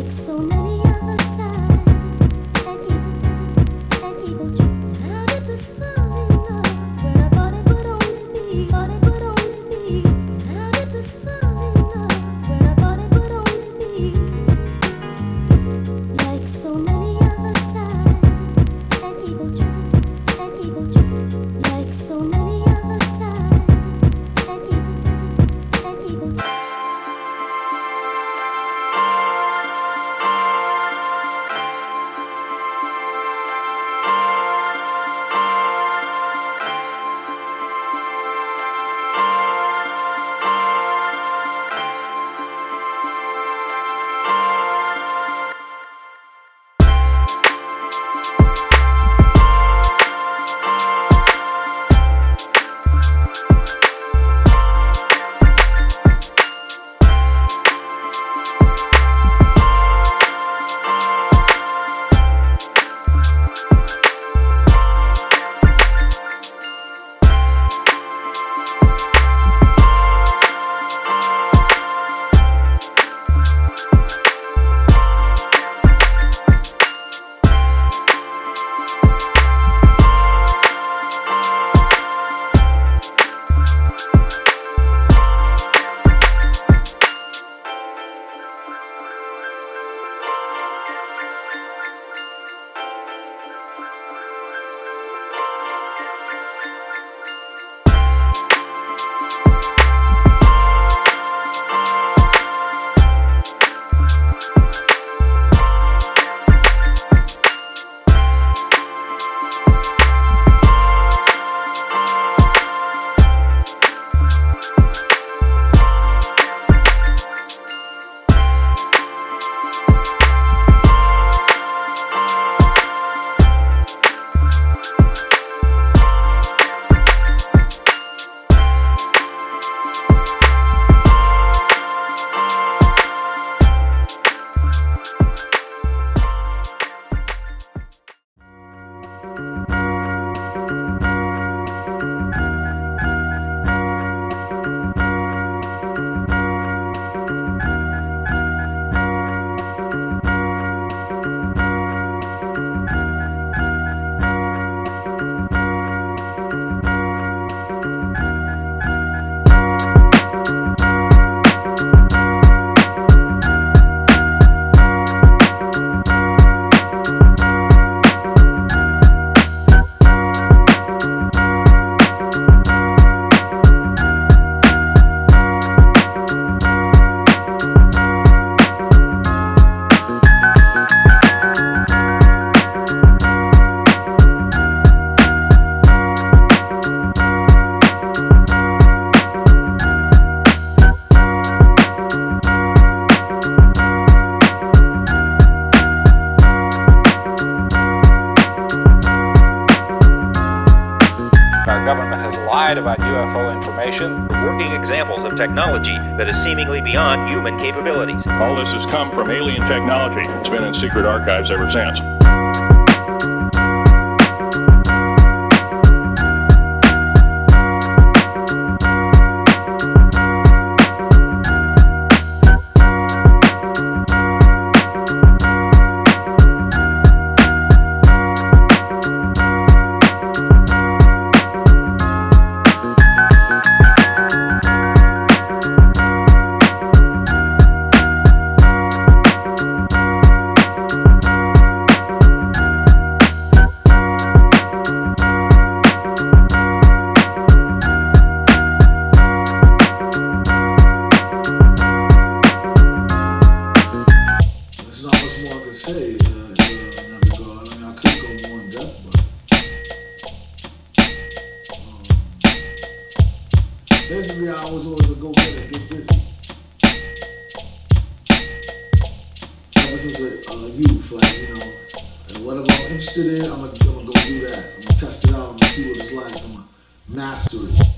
about that is seemingly beyond human capabilities. All this has come from alien technology. It's been in secret archives ever since. you know, and whatever I'm interested in, I'm gonna, I'm gonna go do that. I'm gonna test it out. I'm gonna see what it's like. I'm gonna master it.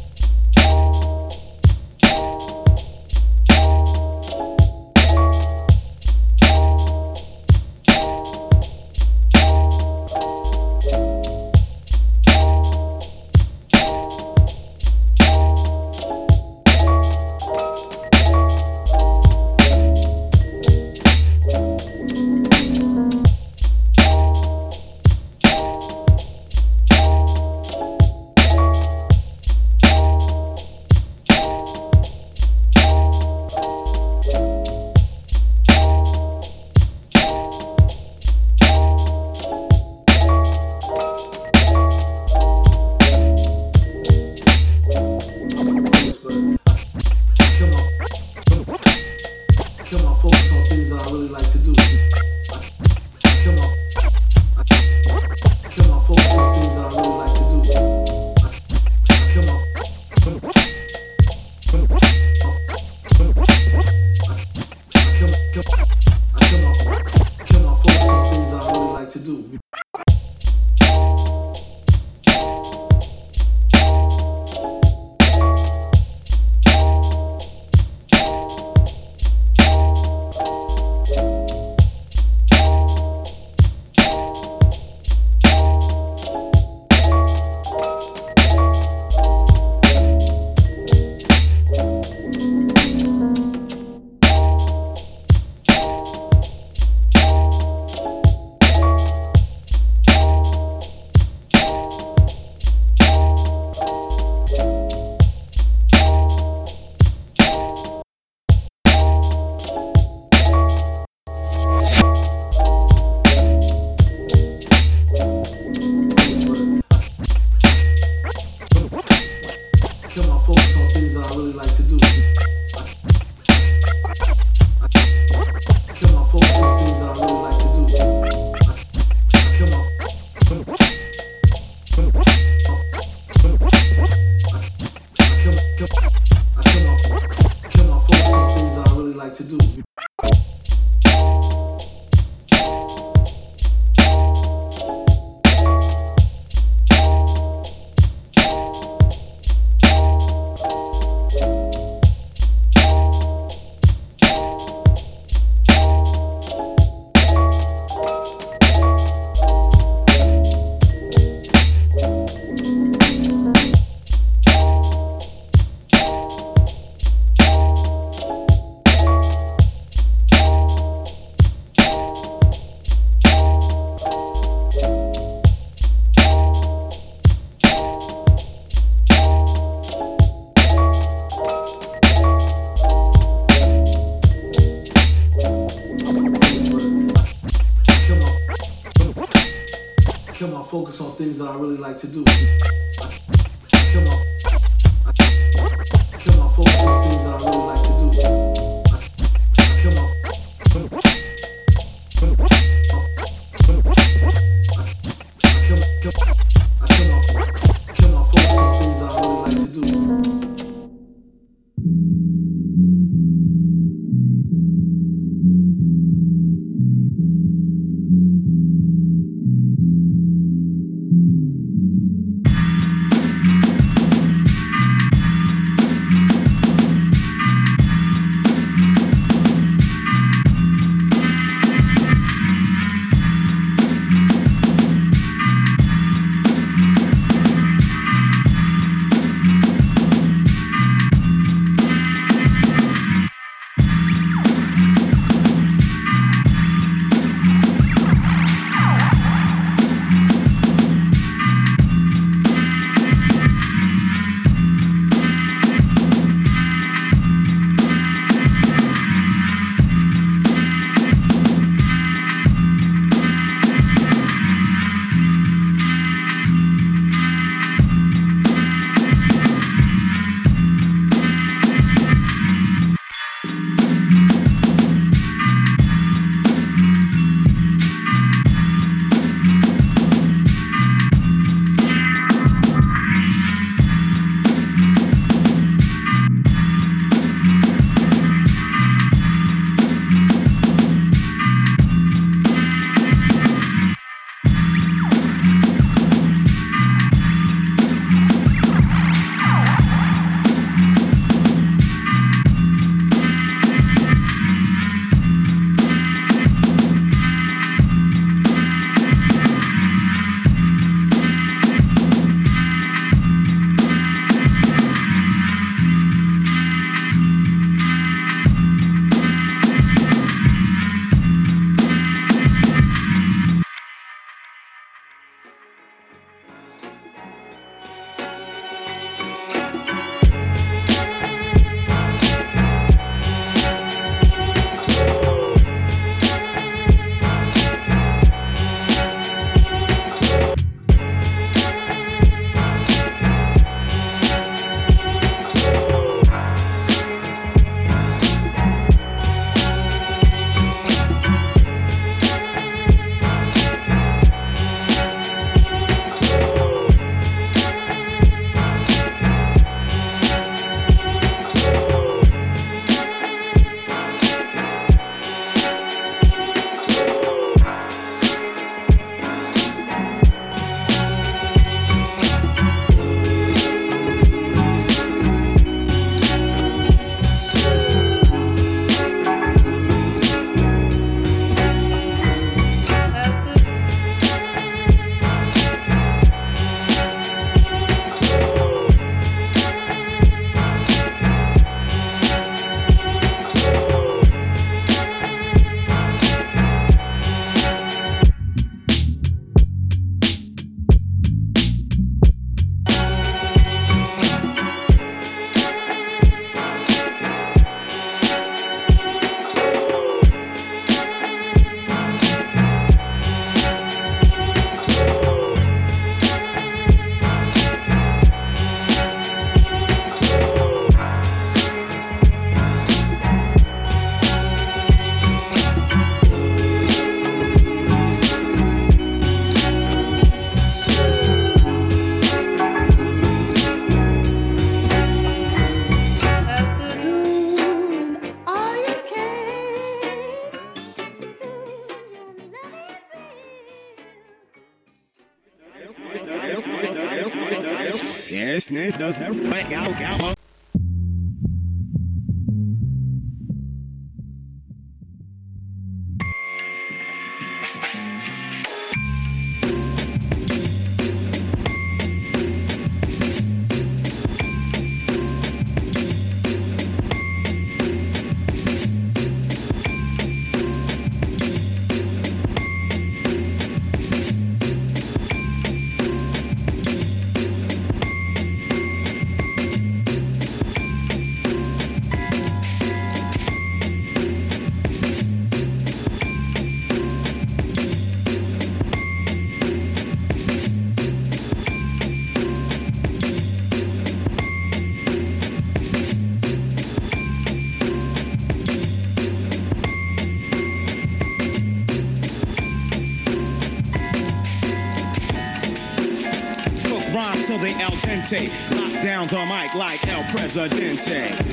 They al dente. Lock down the mic like El Presidente.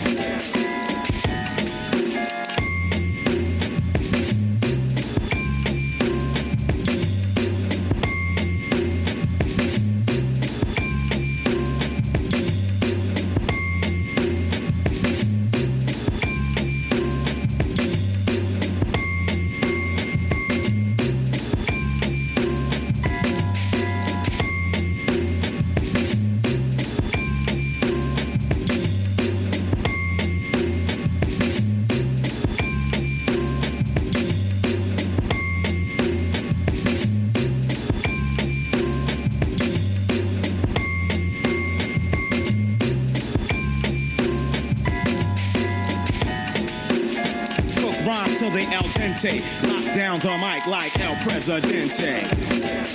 Lock down the mic like El Presidente.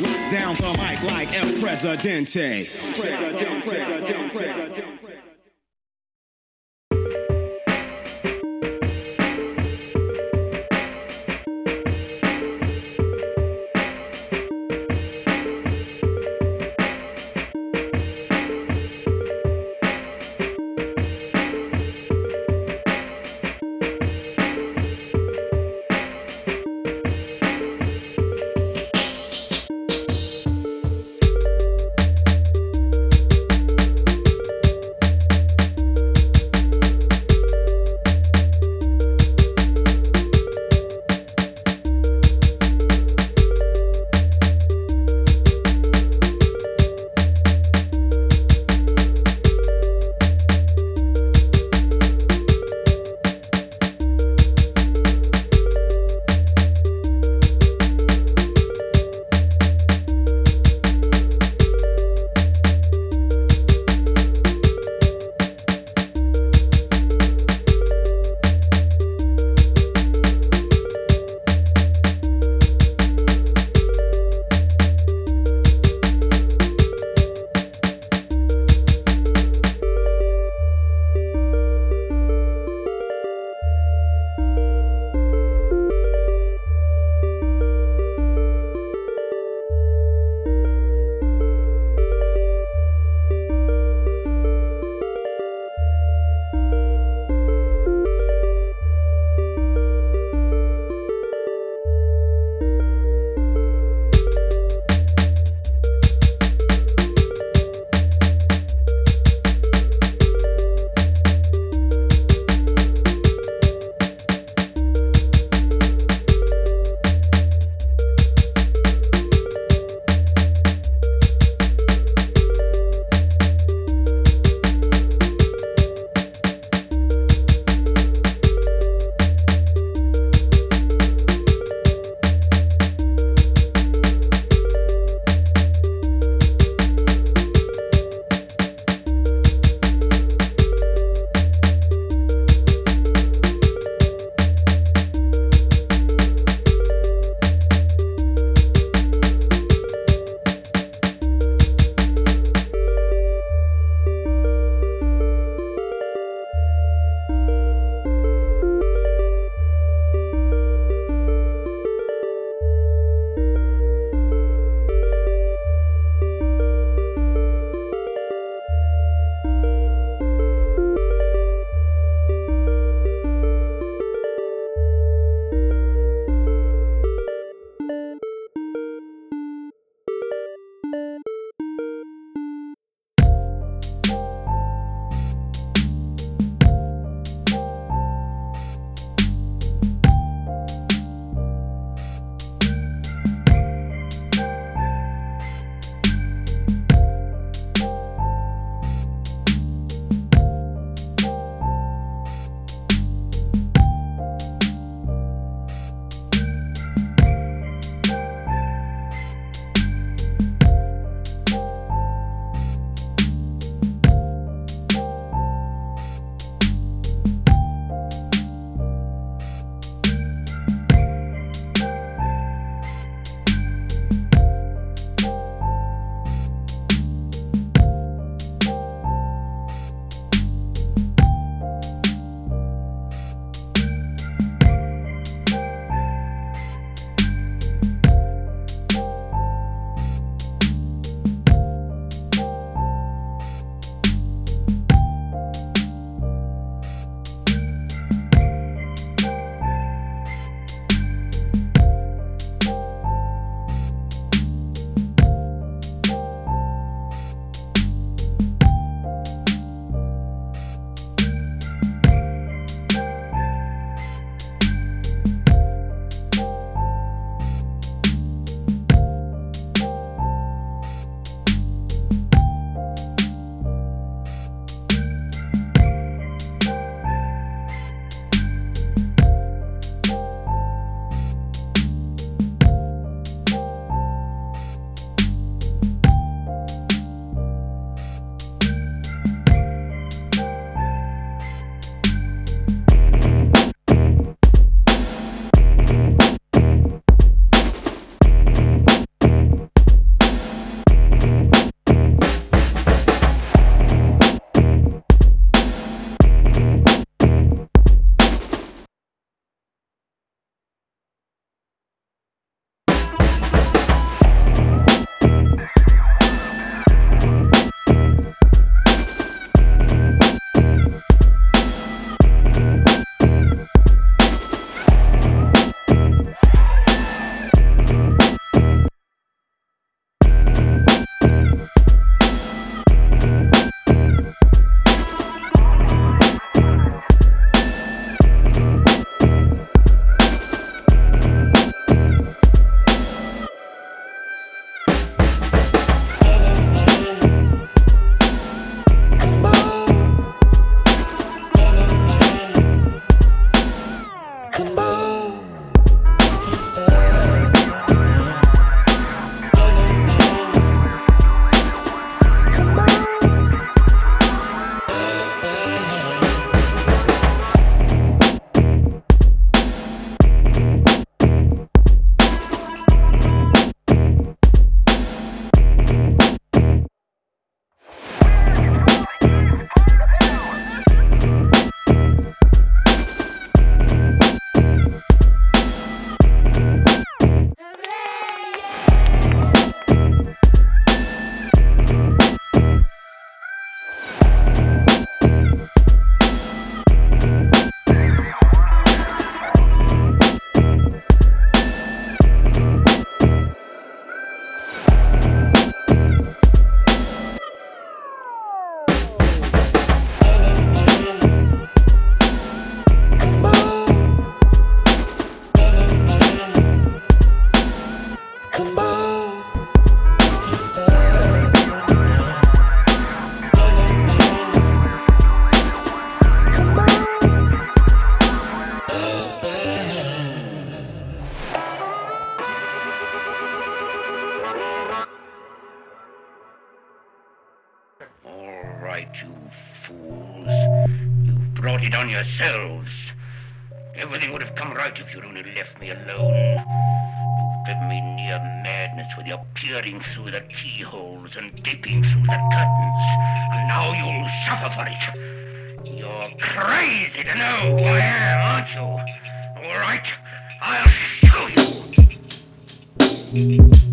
Lock down the mic like El Presidente. Presidente. brought peering through the keyholes and peeping through the curtains. And now you'll suffer for it. You're crazy to know who I am, aren't you? All right, I'll show you.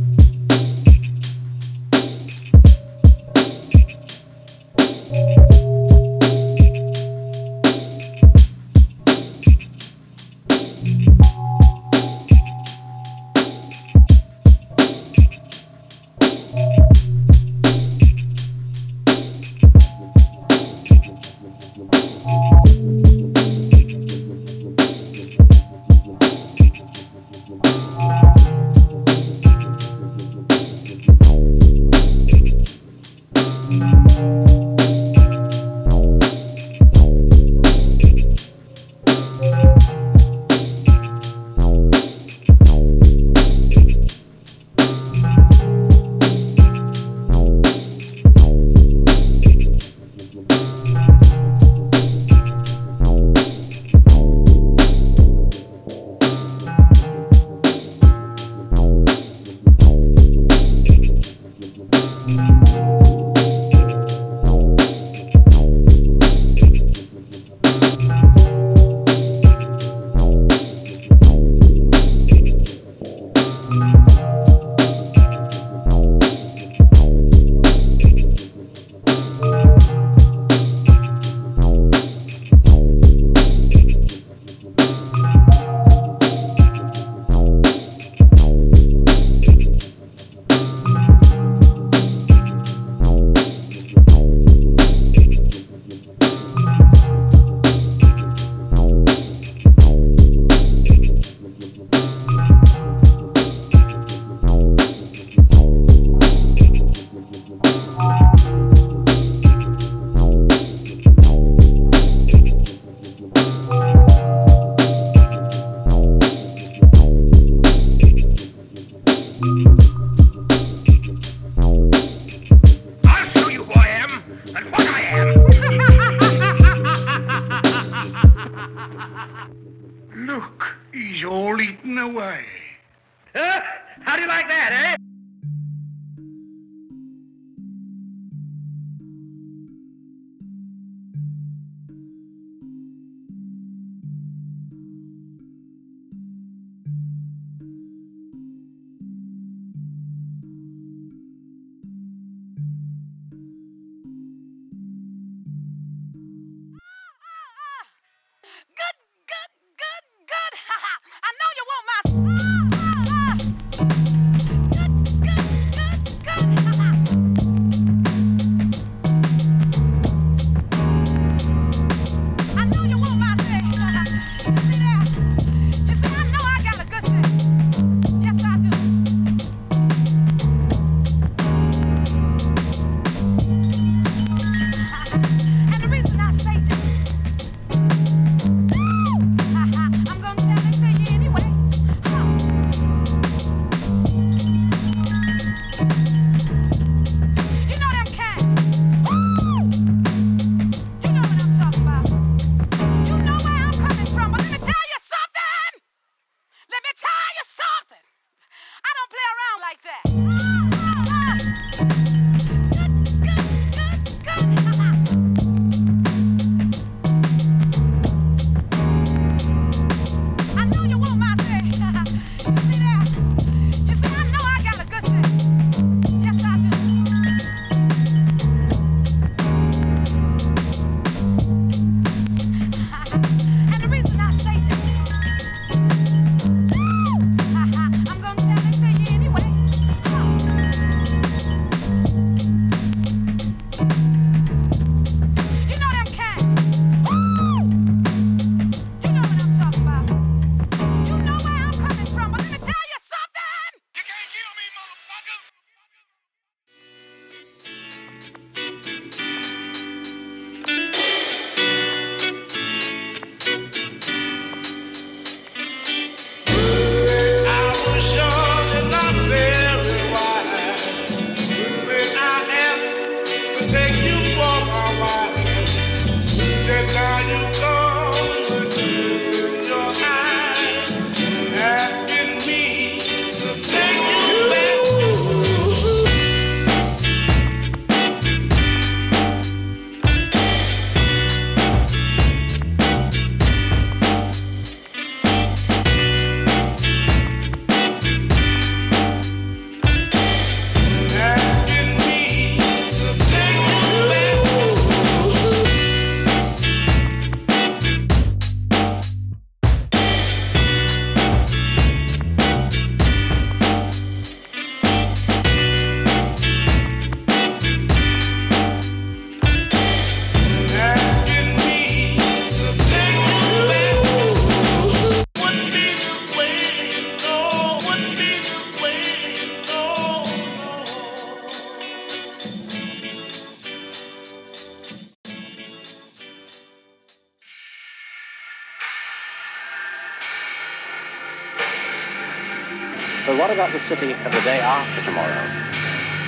About the city of the day after tomorrow?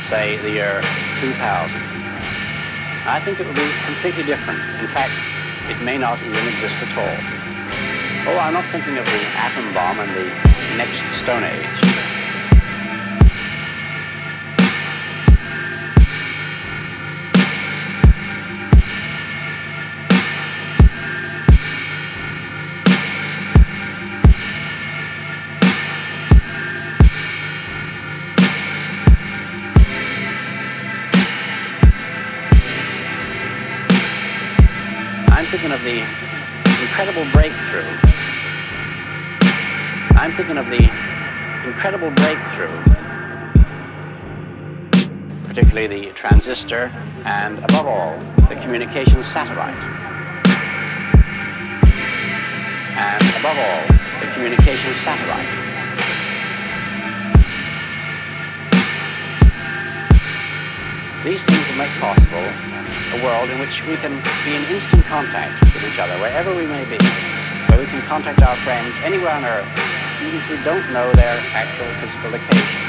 Say the year 2000. I think it will be completely different. In fact, it may not even exist at all. Oh, I'm not thinking of the atom bomb and the next Stone Age. The incredible breakthrough. I'm thinking of the incredible breakthrough, particularly the transistor and, above all, the communications satellite. And, above all, the communications satellite. These things will make possible a world in which we can be in instant contact with each other, wherever we may be, where we can contact our friends anywhere on earth, even if we don't know their actual physical location.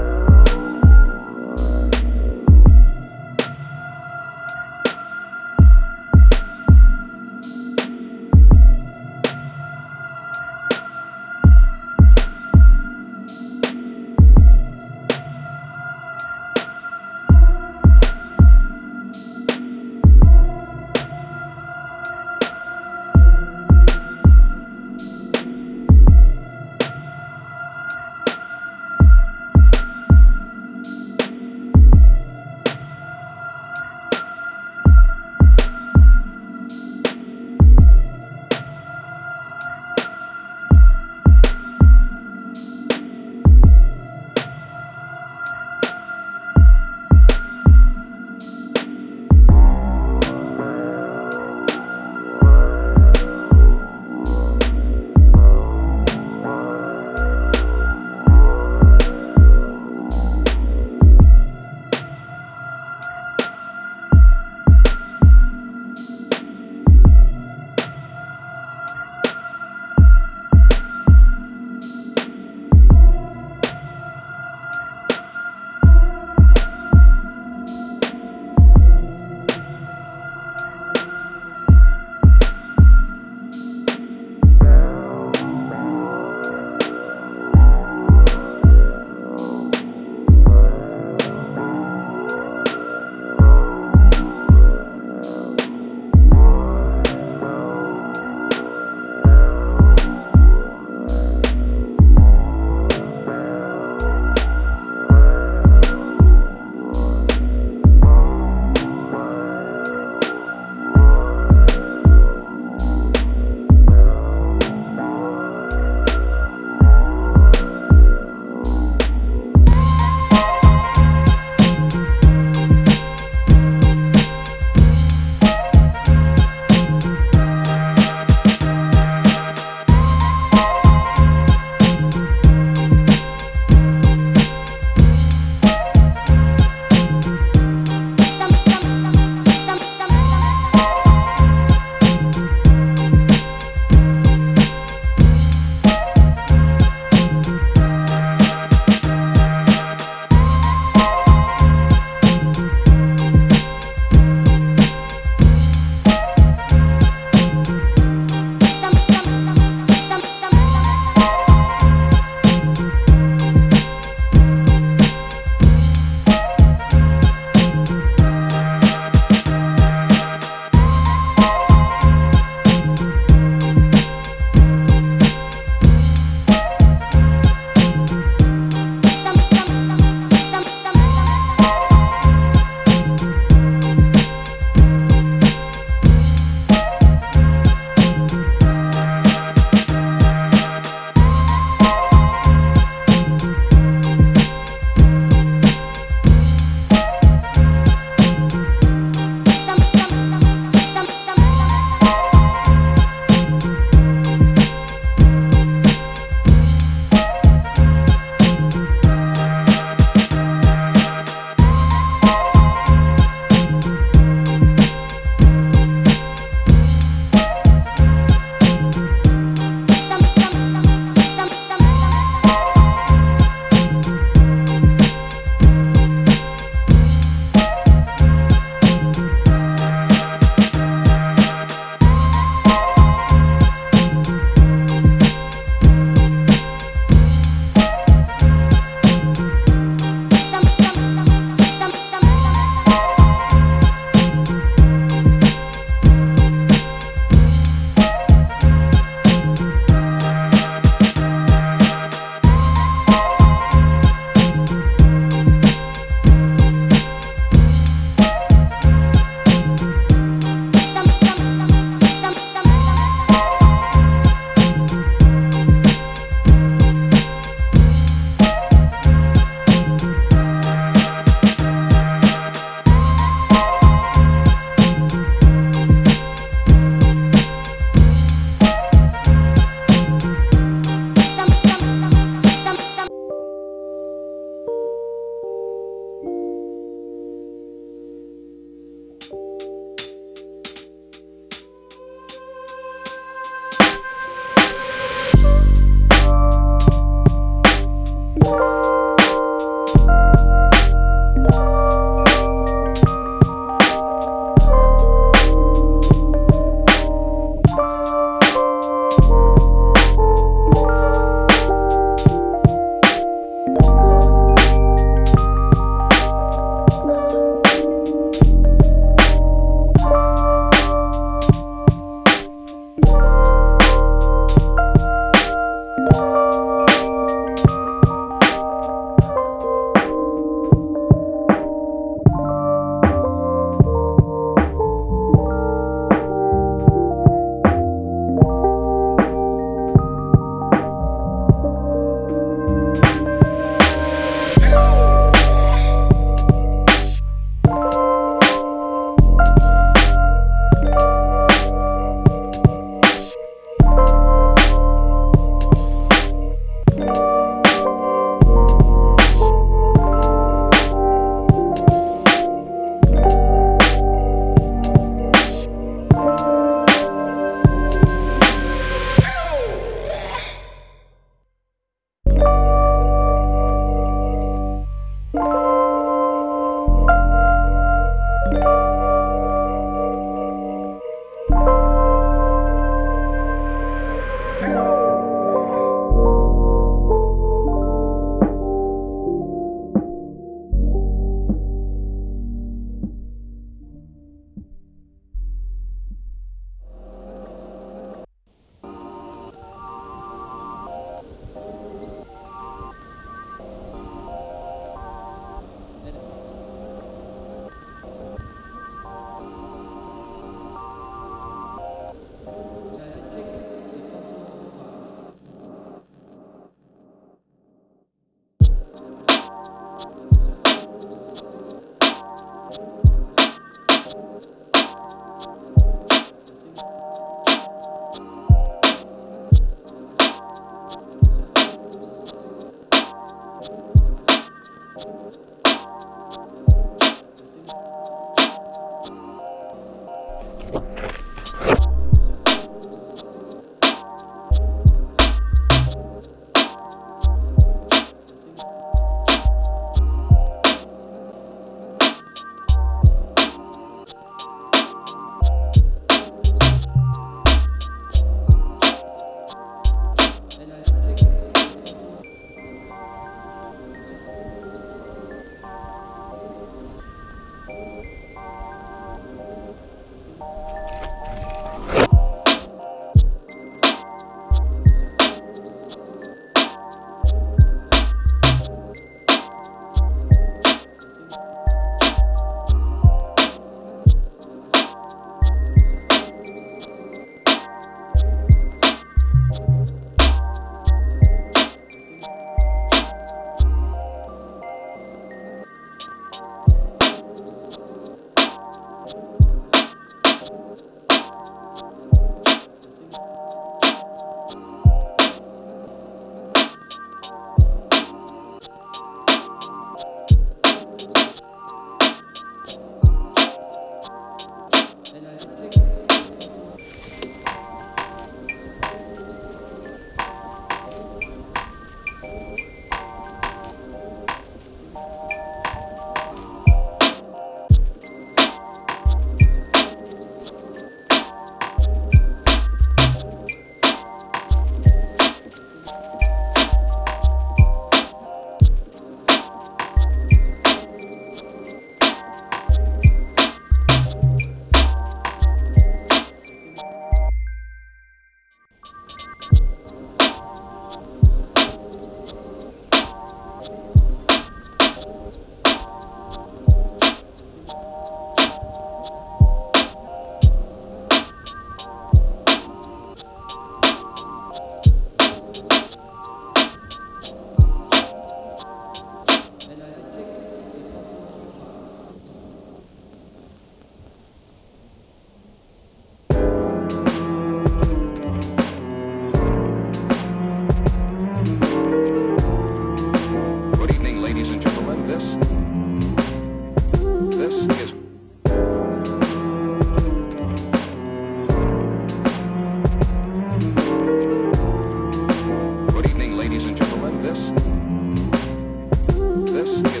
this.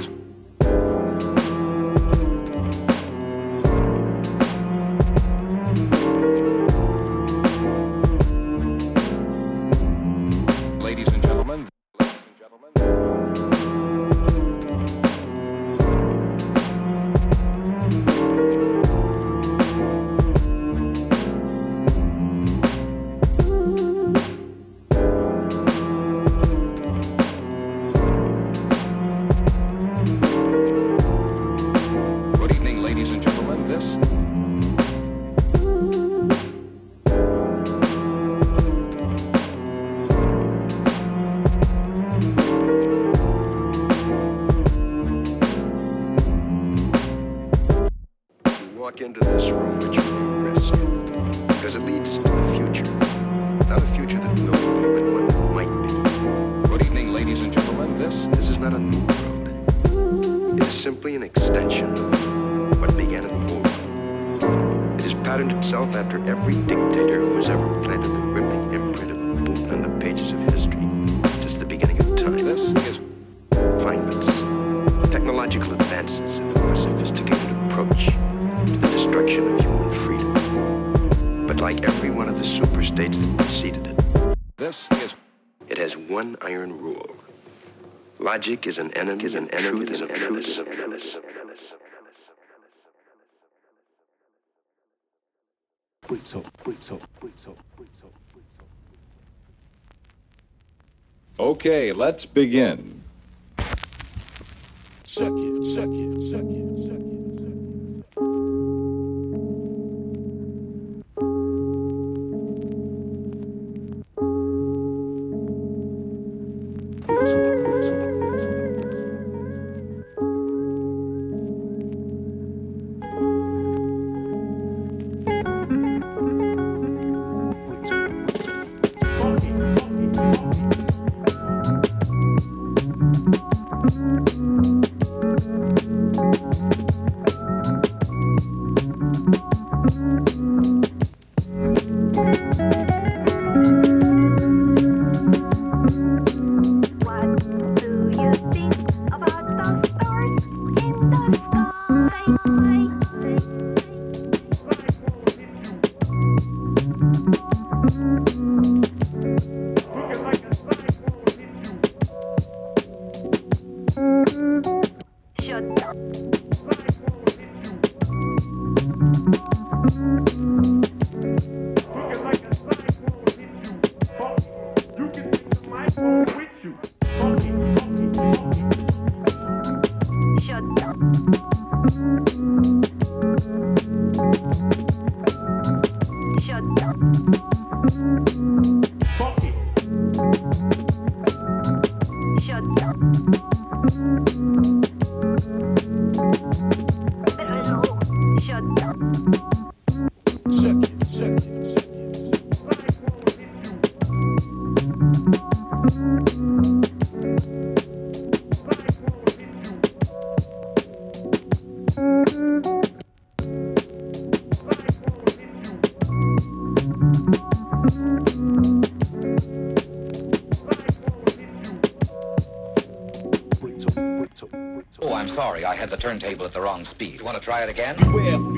Logic is an enemy, is an enemy, is an enemy, is an Okay, let's begin. Suck it, suck it, suck it, suck it. turntable at the wrong speed. Want to try it again? Beware.